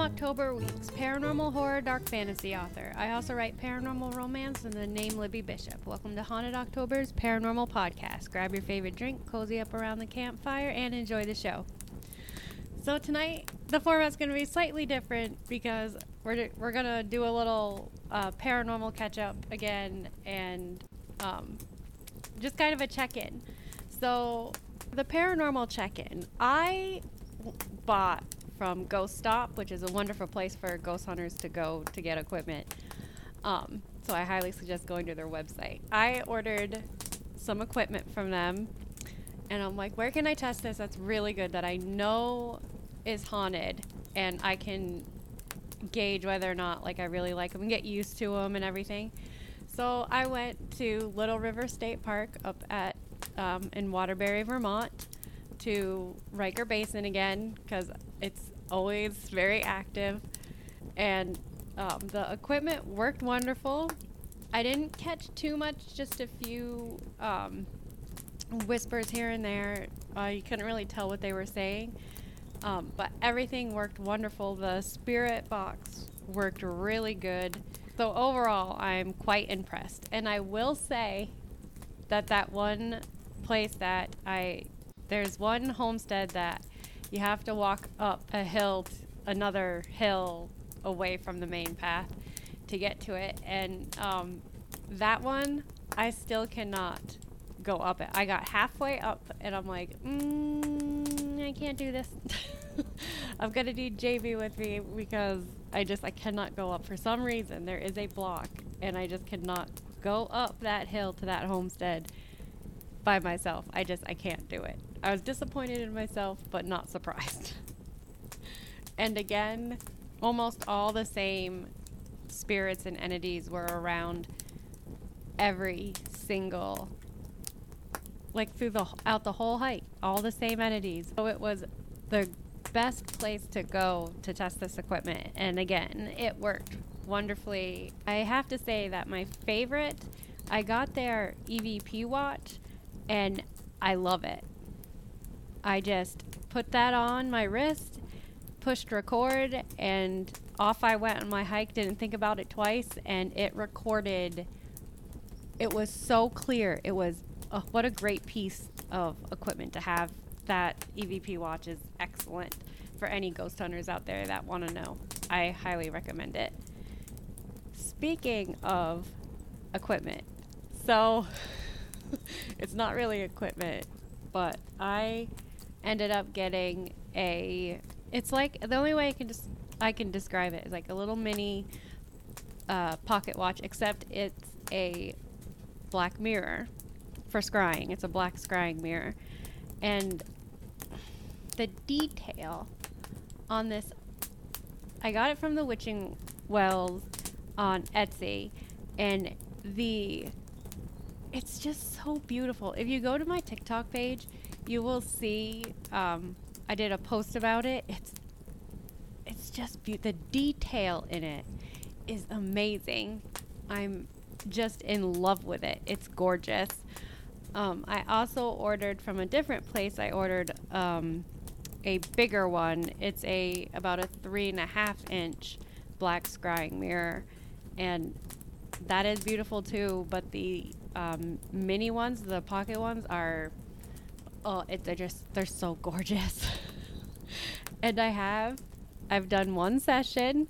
October Weeks, paranormal horror, dark fantasy author. I also write paranormal romance in the name Libby Bishop. Welcome to Haunted October's Paranormal Podcast. Grab your favorite drink, cozy up around the campfire, and enjoy the show. So tonight, the format's going to be slightly different because we're, we're going to do a little uh, paranormal catch up again and um, just kind of a check in. So, the paranormal check in, I bought from Ghost Stop, which is a wonderful place for ghost hunters to go to get equipment. Um, so I highly suggest going to their website. I ordered some equipment from them, and I'm like, where can I test this? That's really good that I know is haunted, and I can gauge whether or not like I really like them and get used to them and everything. So I went to Little River State Park up at um, in Waterbury, Vermont, to Ricker Basin again because it's always very active, and um, the equipment worked wonderful. I didn't catch too much, just a few um, whispers here and there. Uh, you couldn't really tell what they were saying, um, but everything worked wonderful. The spirit box worked really good. So overall, I'm quite impressed. And I will say that that one place that I there's one homestead that you have to walk up a hill, t- another hill away from the main path to get to it. And um, that one, I still cannot go up it. I got halfway up and I'm like, mm, I can't do this. I'm gonna need JV with me because I just I cannot go up for some reason. There is a block and I just cannot go up that hill to that homestead by myself. I just I can't do it. I was disappointed in myself, but not surprised. and again, almost all the same spirits and entities were around every single like through the out the whole hike all the same entities. So it was the best place to go to test this equipment. And again it worked wonderfully. I have to say that my favorite i got their evp watch and i love it I just put that on my wrist, pushed record, and off I went on my hike. Didn't think about it twice, and it recorded. It was so clear. It was oh, what a great piece of equipment to have. That EVP watch is excellent for any ghost hunters out there that want to know. I highly recommend it. Speaking of equipment, so it's not really equipment, but I ended up getting a. It's like the only way I can just I can describe it is like a little mini uh, pocket watch, except it's a black mirror for scrying. It's a black scrying mirror, and the detail on this. I got it from the Witching Wells on Etsy, and the it's just so beautiful. If you go to my TikTok page, you will see um, I did a post about it. It's it's just be- the detail in it is amazing. I'm just in love with it. It's gorgeous. Um, I also ordered from a different place. I ordered um, a bigger one. It's a about a three and a half inch black scrying mirror, and that is beautiful too. But the um, mini ones, the pocket ones, are oh, it, they're just they're so gorgeous. and I have I've done one session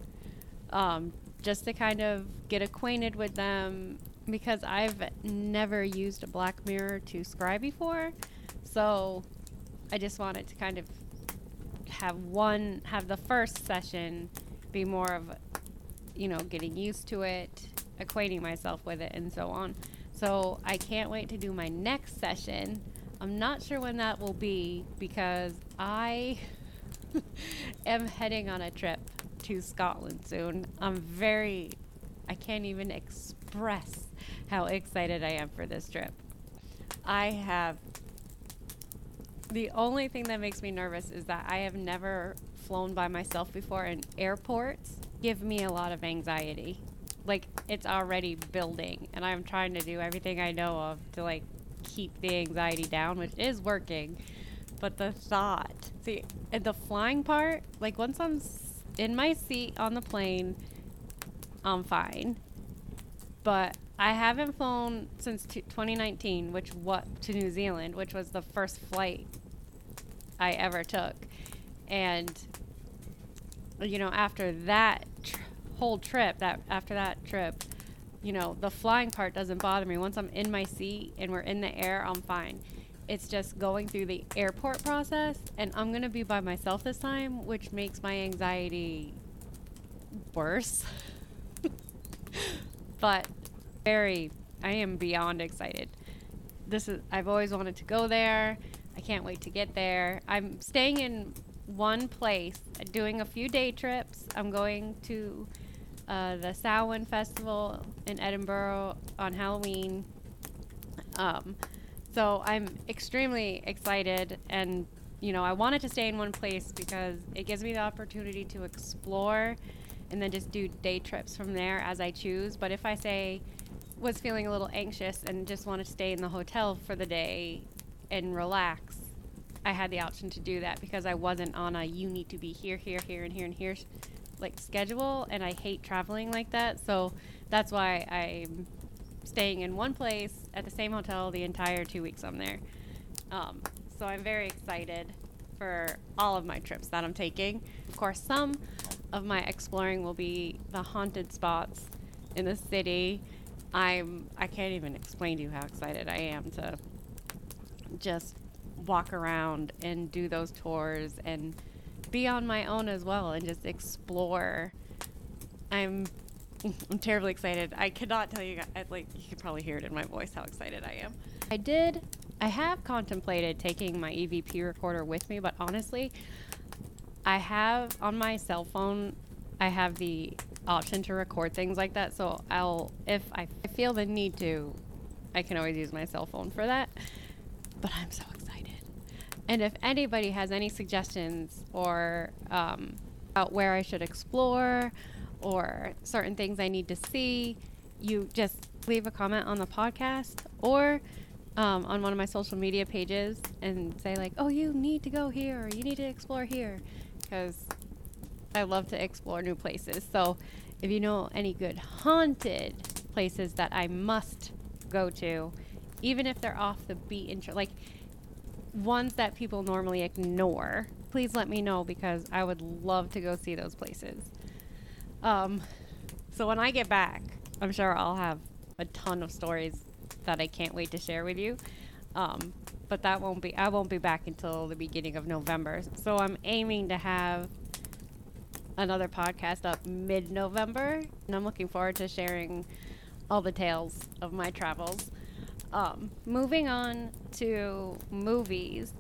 um, just to kind of get acquainted with them because I've never used a black mirror to scry before. So I just wanted to kind of have one have the first session be more of you know getting used to it, acquainting myself with it and so on. So I can't wait to do my next session I'm not sure when that will be because I am heading on a trip to Scotland soon. I'm very, I can't even express how excited I am for this trip. I have, the only thing that makes me nervous is that I have never flown by myself before, and airports give me a lot of anxiety. Like, it's already building, and I'm trying to do everything I know of to, like, keep the anxiety down, which is working. But the thought, see, the flying part, like once I'm in my seat on the plane, I'm fine. But I haven't flown since t- 2019, which what to New Zealand, which was the first flight I ever took, and you know after that tr- whole trip, that after that trip, you know the flying part doesn't bother me. Once I'm in my seat and we're in the air, I'm fine. It's just going through the airport process, and I'm gonna be by myself this time, which makes my anxiety worse. but very, I am beyond excited. This is, I've always wanted to go there. I can't wait to get there. I'm staying in one place, doing a few day trips. I'm going to uh, the Samhain Festival in Edinburgh on Halloween. Um, so I'm extremely excited, and you know, I wanted to stay in one place because it gives me the opportunity to explore and then just do day trips from there as I choose. But if I say was feeling a little anxious and just wanted to stay in the hotel for the day and relax, I had the option to do that because I wasn't on a you need to be here, here, here, and here and here like schedule, and I hate traveling like that. So that's why I'm staying in one place at the same hotel the entire two weeks I'm there. Um, so I'm very excited for all of my trips that I'm taking. Of course, some of my exploring will be the haunted spots in the city. I'm I can't even explain to you how excited I am to just walk around and do those tours and be on my own as well and just explore. I'm I'm terribly excited. I cannot tell you guys, like you can probably hear it in my voice how excited I am. I did I have contemplated taking my EVP recorder with me, but honestly, I have on my cell phone I have the option to record things like that. So I'll if I feel the need to, I can always use my cell phone for that. But I'm so excited. And if anybody has any suggestions or um, about where I should explore or certain things I need to see, you just leave a comment on the podcast or um, on one of my social media pages and say like, "Oh, you need to go here or you need to explore here," because I love to explore new places. So, if you know any good haunted places that I must go to, even if they're off the beaten trail, like ones that people normally ignore, please let me know because I would love to go see those places. Um, so when I get back, I'm sure I'll have a ton of stories that I can't wait to share with you. Um, but that won't be I won't be back until the beginning of November. So I'm aiming to have another podcast up mid-November, and I'm looking forward to sharing all the tales of my travels. Um, moving on to movies,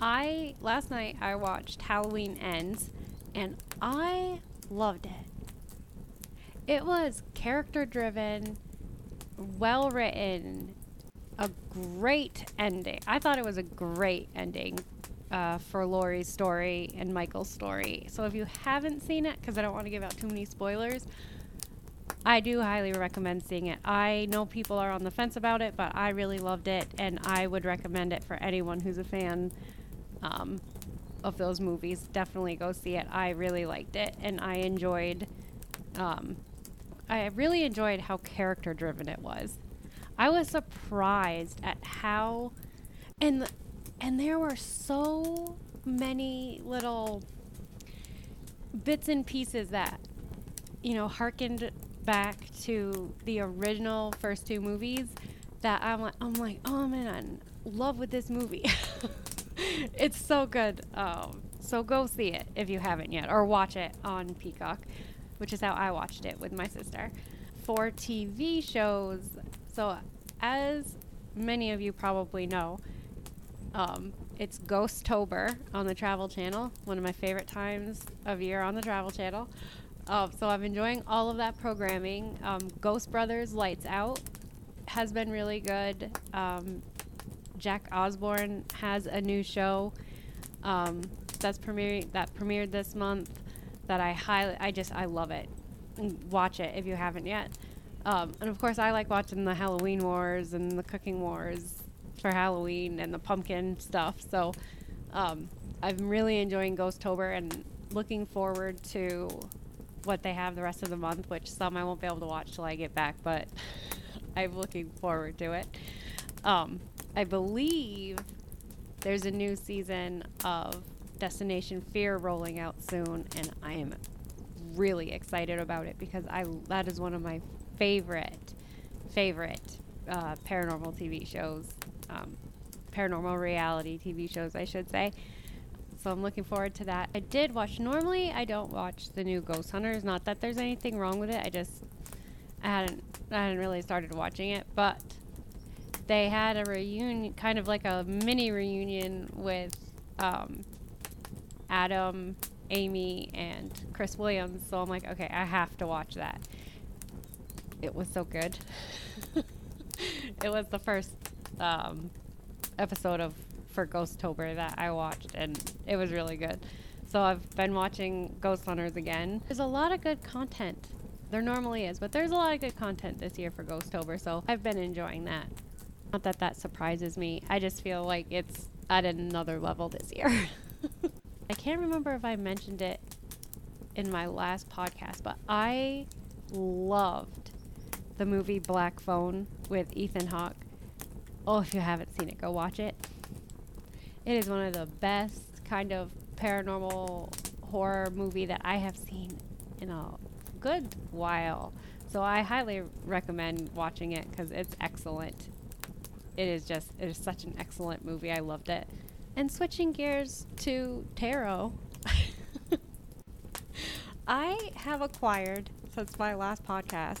I last night I watched Halloween Ends, and I loved it. It was character driven, well written, a great ending. I thought it was a great ending uh, for Laurie's story and Michael's story. So if you haven't seen it, because I don't want to give out too many spoilers, I do highly recommend seeing it. I know people are on the fence about it, but I really loved it, and I would recommend it for anyone who's a fan um, of those movies. Definitely go see it. I really liked it, and I enjoyed. Um, I really enjoyed how character driven it was. I was surprised at how, and and there were so many little bits and pieces that you know harkened back to the original first two movies that I'm like I'm like oh man I'm in love with this movie. It's so good. Um, so go see it if you haven't yet or watch it on Peacock which is how I watched it with my sister for TV shows. So as many of you probably know um, it's Ghosttober on the Travel Channel, one of my favorite times of year on the Travel Channel. Uh, so I'm enjoying all of that programming. Um, Ghost Brothers Lights Out has been really good. Um, Jack Osbourne has a new show um, that's premiering that premiered this month that I highly I just I love it. Watch it if you haven't yet. Um, and of course, I like watching the Halloween Wars and the Cooking Wars for Halloween and the pumpkin stuff. So um, I'm really enjoying Ghost Ghosttober, and looking forward to what they have the rest of the month, which some I won't be able to watch till I get back, but I'm looking forward to it. Um, I believe there's a new season of Destination Fear rolling out soon, and I am really excited about it because I that is one of my favorite favorite uh, paranormal TV shows, um, paranormal reality TV shows, I should say. So I'm looking forward to that. I did watch. Normally, I don't watch the new Ghost Hunters. Not that there's anything wrong with it. I just I hadn't I hadn't really started watching it, but they had a reunion, kind of like a mini reunion with um, Adam, Amy, and Chris Williams. So I'm like, okay, I have to watch that. It was so good. it was the first um, episode of for Ghosttober that I watched, and it was really good. So I've been watching Ghost Hunters again. There's a lot of good content. There normally is, but there's a lot of good content this year for Ghosttober, so I've been enjoying that. Not that that surprises me. I just feel like it's at another level this year. I can't remember if I mentioned it in my last podcast, but I loved the movie Black Phone with Ethan Hawke. Oh, if you haven't seen it, go watch it. It is one of the best kind of paranormal horror movie that I have seen in a good while. So I highly recommend watching it because it's excellent. It is just, it is such an excellent movie. I loved it. And switching gears to tarot, I have acquired since my last podcast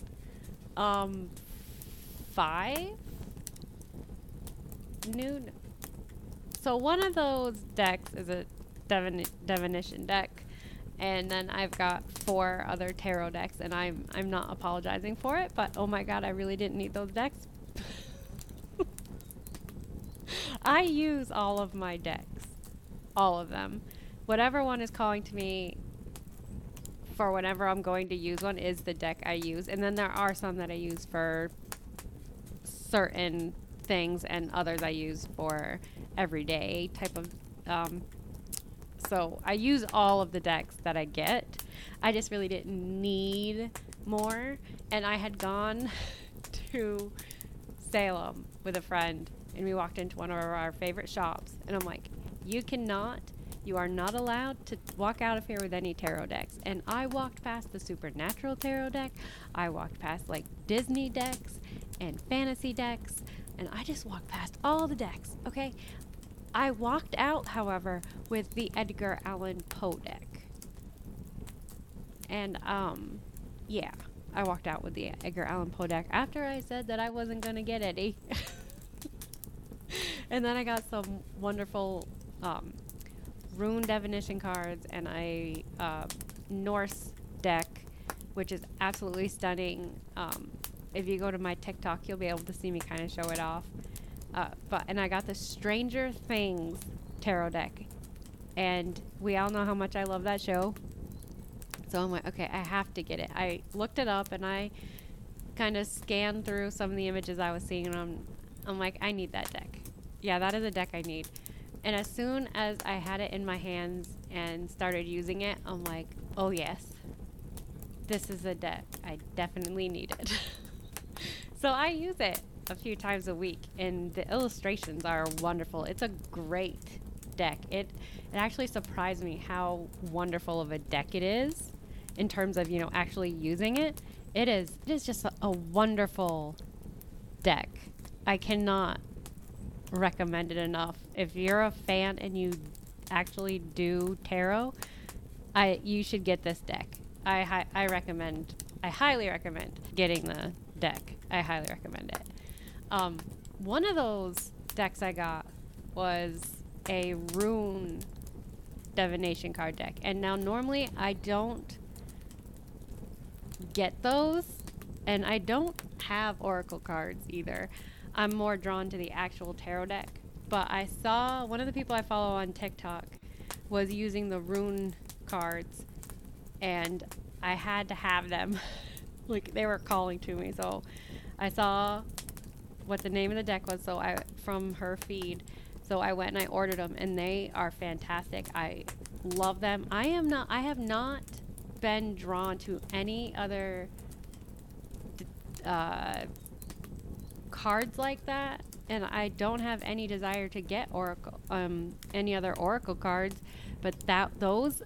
um five new. So one of those decks is a divination deck, and then I've got four other tarot decks, and I'm I'm not apologizing for it, but oh my god, I really didn't need those decks. I use all of my decks, all of them. Whatever one is calling to me for whenever I'm going to use one is the deck I use, and then there are some that I use for certain things, and others I use for everyday type of. Um, so I use all of the decks that I get. I just really didn't need more, and I had gone to Salem with a friend and we walked into one of our favorite shops and I'm like, you cannot, you are not allowed to walk out of here with any tarot decks. And I walked past the supernatural tarot deck. I walked past like Disney decks and fantasy decks. And I just walked past all the decks, okay? I walked out, however, with the Edgar Allan Poe deck. And, um, yeah, I walked out with the Edgar Allan Poe deck after I said that I wasn't going to get any. and then I got some wonderful um, rune definition cards and a uh, Norse deck, which is absolutely stunning. Um, if you go to my TikTok, you'll be able to see me kind of show it off. Uh, but and I got the Stranger Things tarot deck, and we all know how much I love that show. So I'm like, okay, I have to get it. I looked it up and I kind of scanned through some of the images I was seeing, and I'm, I'm like, I need that deck yeah, that is a deck I need. And as soon as I had it in my hands and started using it, I'm like, oh yes, this is a deck I definitely needed. so I use it a few times a week, and the illustrations are wonderful. It's a great deck. It it actually surprised me how wonderful of a deck it is in terms of you know actually using it. It is it is just a, a wonderful deck. I cannot recommend it enough. If you're a fan and you actually do tarot, I you should get this deck. I I recommend. I highly recommend getting the deck. I highly recommend it. Um, one of those decks I got was a rune divination card deck, and now normally I don't get those, and I don't have oracle cards either. I'm more drawn to the actual tarot deck. But I saw one of the people I follow on TikTok was using the rune cards, and I had to have them. like they were calling to me, so I saw what the name of the deck was. So I from her feed, so I went and I ordered them, and they are fantastic. I love them. I am not. I have not been drawn to any other uh, cards like that, and I don't have any desire to get Oracle, um, any other Oracle cards. But that those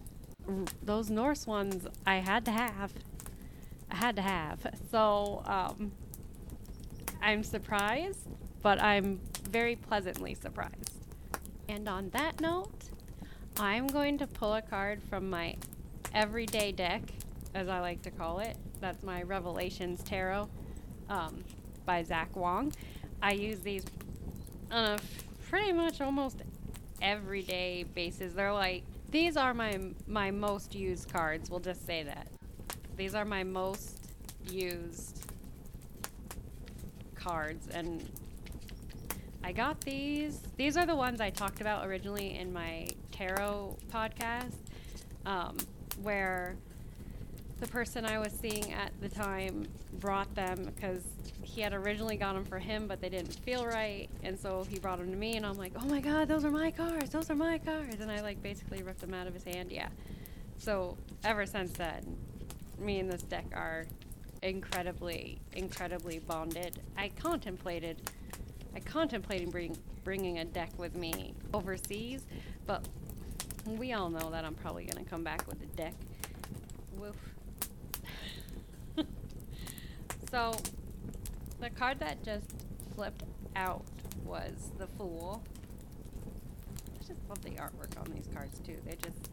those Norse ones, I had to have. I had to have. So um, I'm surprised, but I'm very pleasantly surprised. And on that note, I'm going to pull a card from my everyday deck, as I like to call it. That's my Revelations Tarot um, by Zach Wong. I use these on a pretty much almost everyday basis. They're like these are my my most used cards. We'll just say that. These are my most used cards and I got these. These are the ones I talked about originally in my tarot podcast, um, where the person I was seeing at the time brought them because he had originally got them for him, but they didn't feel right, and so he brought them to me, and I'm like, oh my god, those are my cards, those are my cards, and I like basically ripped them out of his hand, yeah. So ever since then, me and this deck are incredibly, incredibly bonded. I contemplated I contemplated bring, bringing a deck with me overseas, but we all know that I'm probably going to come back with a deck. Woof. so, the card that just flipped out was the Fool. I just love the artwork on these cards too. They're just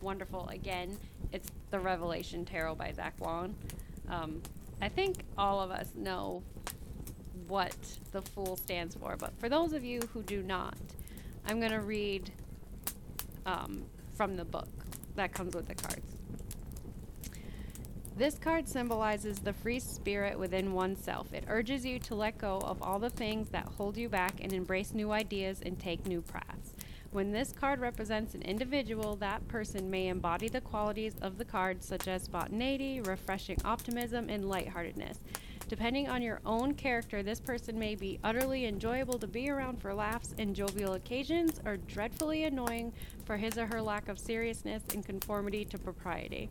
wonderful. Again, it's the Revelation Tarot by Zach Wong. Um, I think all of us know what the Fool stands for, but for those of you who do not, I'm going to read um, from the book that comes with the cards. This card symbolizes the free spirit within oneself. It urges you to let go of all the things that hold you back and embrace new ideas and take new paths. When this card represents an individual, that person may embody the qualities of the card, such as spontaneity, refreshing optimism, and lightheartedness. Depending on your own character, this person may be utterly enjoyable to be around for laughs and jovial occasions, or dreadfully annoying for his or her lack of seriousness and conformity to propriety.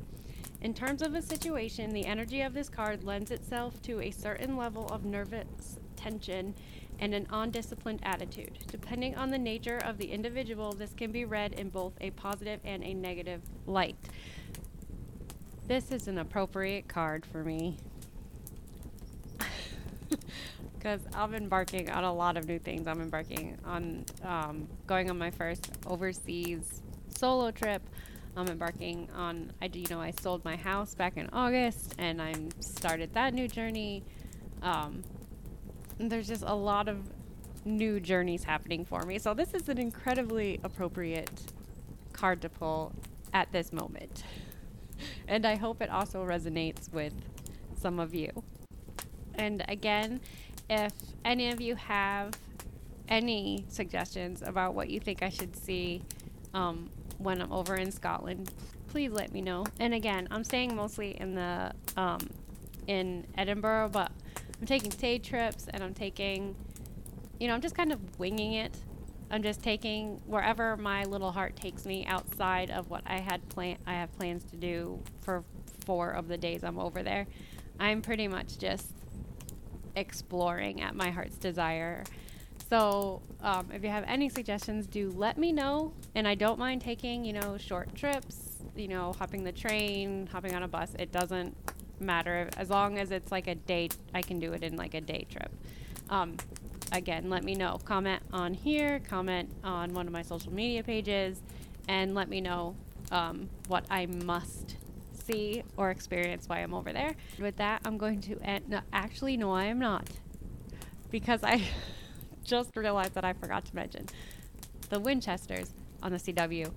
In terms of a situation, the energy of this card lends itself to a certain level of nervous tension and an undisciplined attitude. Depending on the nature of the individual, this can be read in both a positive and a negative light. This is an appropriate card for me. Because I'm embarking on a lot of new things. I'm embarking on um, going on my first overseas solo trip. I'm embarking on, I you know, I sold my house back in August and I started that new journey. Um, there's just a lot of new journeys happening for me. So this is an incredibly appropriate card to pull at this moment. and I hope it also resonates with some of you. And again, if any of you have any suggestions about what you think I should see um, when I'm over in Scotland, please let me know. And again, I'm staying mostly in the um, in Edinburgh, but I'm taking day trips and I'm taking, you know, I'm just kind of winging it. I'm just taking wherever my little heart takes me outside of what I had plan. I have plans to do for four of the days I'm over there. I'm pretty much just exploring at my heart's desire. So, um, if you have any suggestions, do let me know. And I don't mind taking, you know, short trips, you know, hopping the train, hopping on a bus. It doesn't matter. As long as it's like a day, I can do it in like a day trip. Um, again, let me know. Comment on here, comment on one of my social media pages, and let me know um, what I must see or experience while I'm over there. With that, I'm going to end. No, actually, no, I am not. Because I just realized that I forgot to mention the Winchesters on the CW.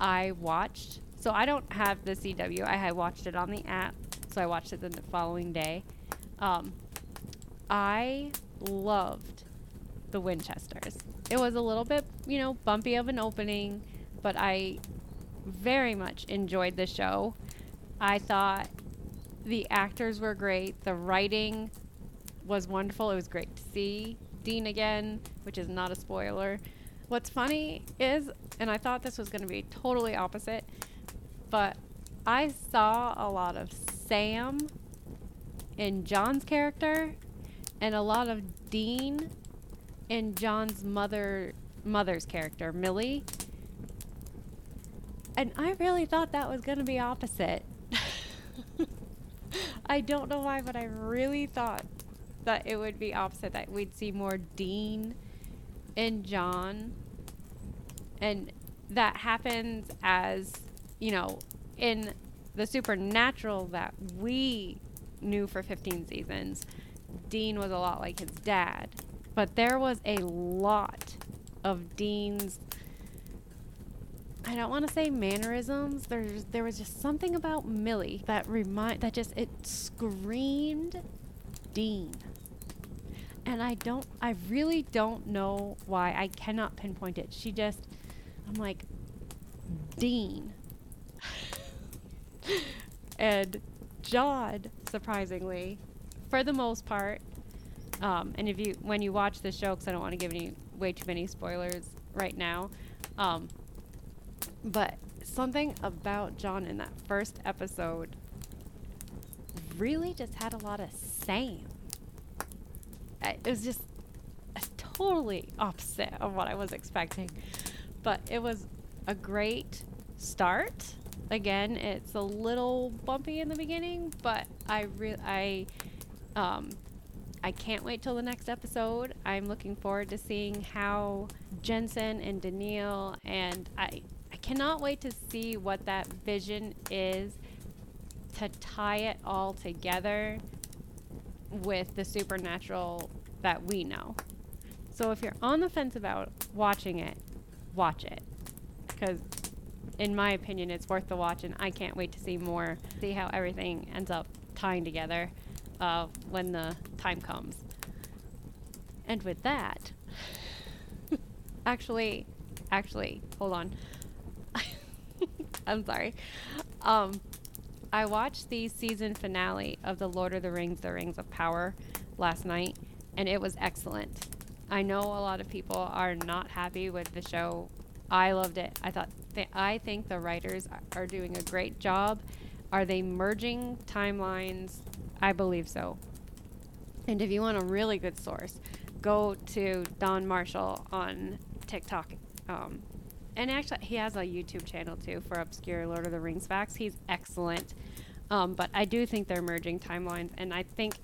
I watched, so I don't have the CW. I had watched it on the app, I watched it the following day. Um, I loved the Winchesters. It was a little bit, you know, bumpy of an opening, but I very much enjoyed the show. I thought the actors were great. The writing was wonderful. It was great to see Dean again, which is not a spoiler. What's funny is, and I thought this was going to be totally opposite, but I saw a lot of Sam and John's character and a lot of Dean and John's mother mother's character, Millie. And I really thought that was going to be opposite. I don't know why, but I really thought that it would be opposite that we'd see more Dean and John. And that happens as, you know, in the supernatural that we knew for 15 seasons, Dean was a lot like his dad. But there was a lot of Dean's I don't want to say mannerisms. There's there was just something about Millie that remind that just it screamed Dean. And I don't I really don't know why. I cannot pinpoint it. She just I'm like Dean. And John, surprisingly, for the most part, um, and if you when you watch the show, because I don't want to give any way too many spoilers right now, um, but something about John in that first episode really just had a lot of Sam. It was just totally opposite of what I was expecting, but it was a great start again, it's a little bumpy in the beginning, but I re- I um I can't wait till the next episode. I'm looking forward to seeing how Jensen and Danneel and I I cannot wait to see what that vision is to tie it all together with the supernatural that we know. So if you're on the fence about watching it, watch it. Because in my opinion, it's worth the watch, and I can't wait to see more, see how everything ends up tying together uh, when the time comes. And with that, actually, actually, hold on. I'm sorry. Um, I watched the season finale of The Lord of the Rings, The Rings of Power last night, and it was excellent. I know a lot of people are not happy with the show. I loved it. I thought th- I think the writers are doing a great job. Are they merging timelines? I believe so. And if you want a really good source, go to Don Marshall on TikTok. Um, and actually, he has a YouTube channel too for obscure Lord of the Rings facts. He's excellent. Um, but I do think they're merging timelines, and I think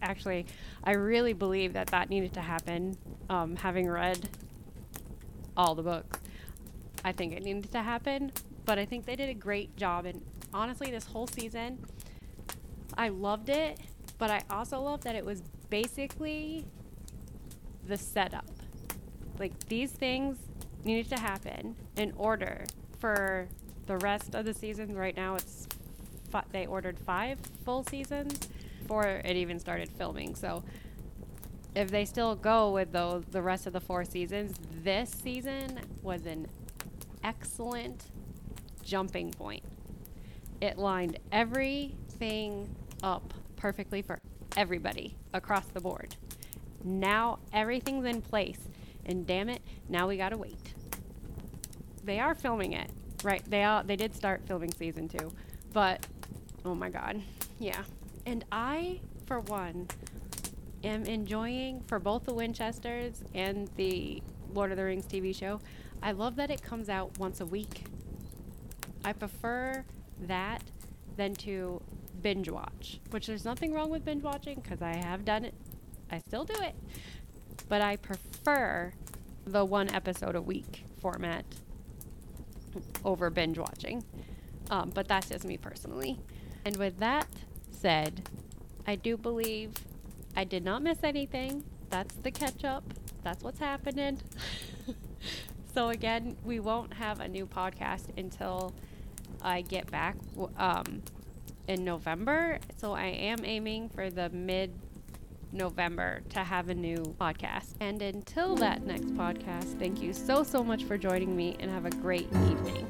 actually, I really believe that that needed to happen. Um, having read all the books, I think it needed to happen, but I think they did a great job. And honestly, this whole season, I loved it, but I also loved that it was basically the setup. Like these things needed to happen in order for the rest of the season. Right now, it's they ordered five full seasons before it even started filming. So if they still go with those the rest of the four seasons, this season was an excellent jumping point. It lined everything up perfectly for everybody across the board. Now everything's in place, and damn it, now we gotta wait. They are filming it, right? They all they did start filming season two, but oh my god, yeah. And I, for one, am enjoying for both the Winchesters and the Lord of the Rings TV show. I love that it comes out once a week. I prefer that than to binge watch, which there's nothing wrong with binge watching because I have done it. I still do it. But I prefer the one episode a week format over binge watching. Um, but that's just me personally. And with that said, I do believe I did not miss anything. That's the catch up. That's what's happening. so again, we won't have a new podcast until I get back um, in November. So I am aiming for the mid November to have a new podcast. And until that next podcast, thank you so, so much for joining me and have a great evening.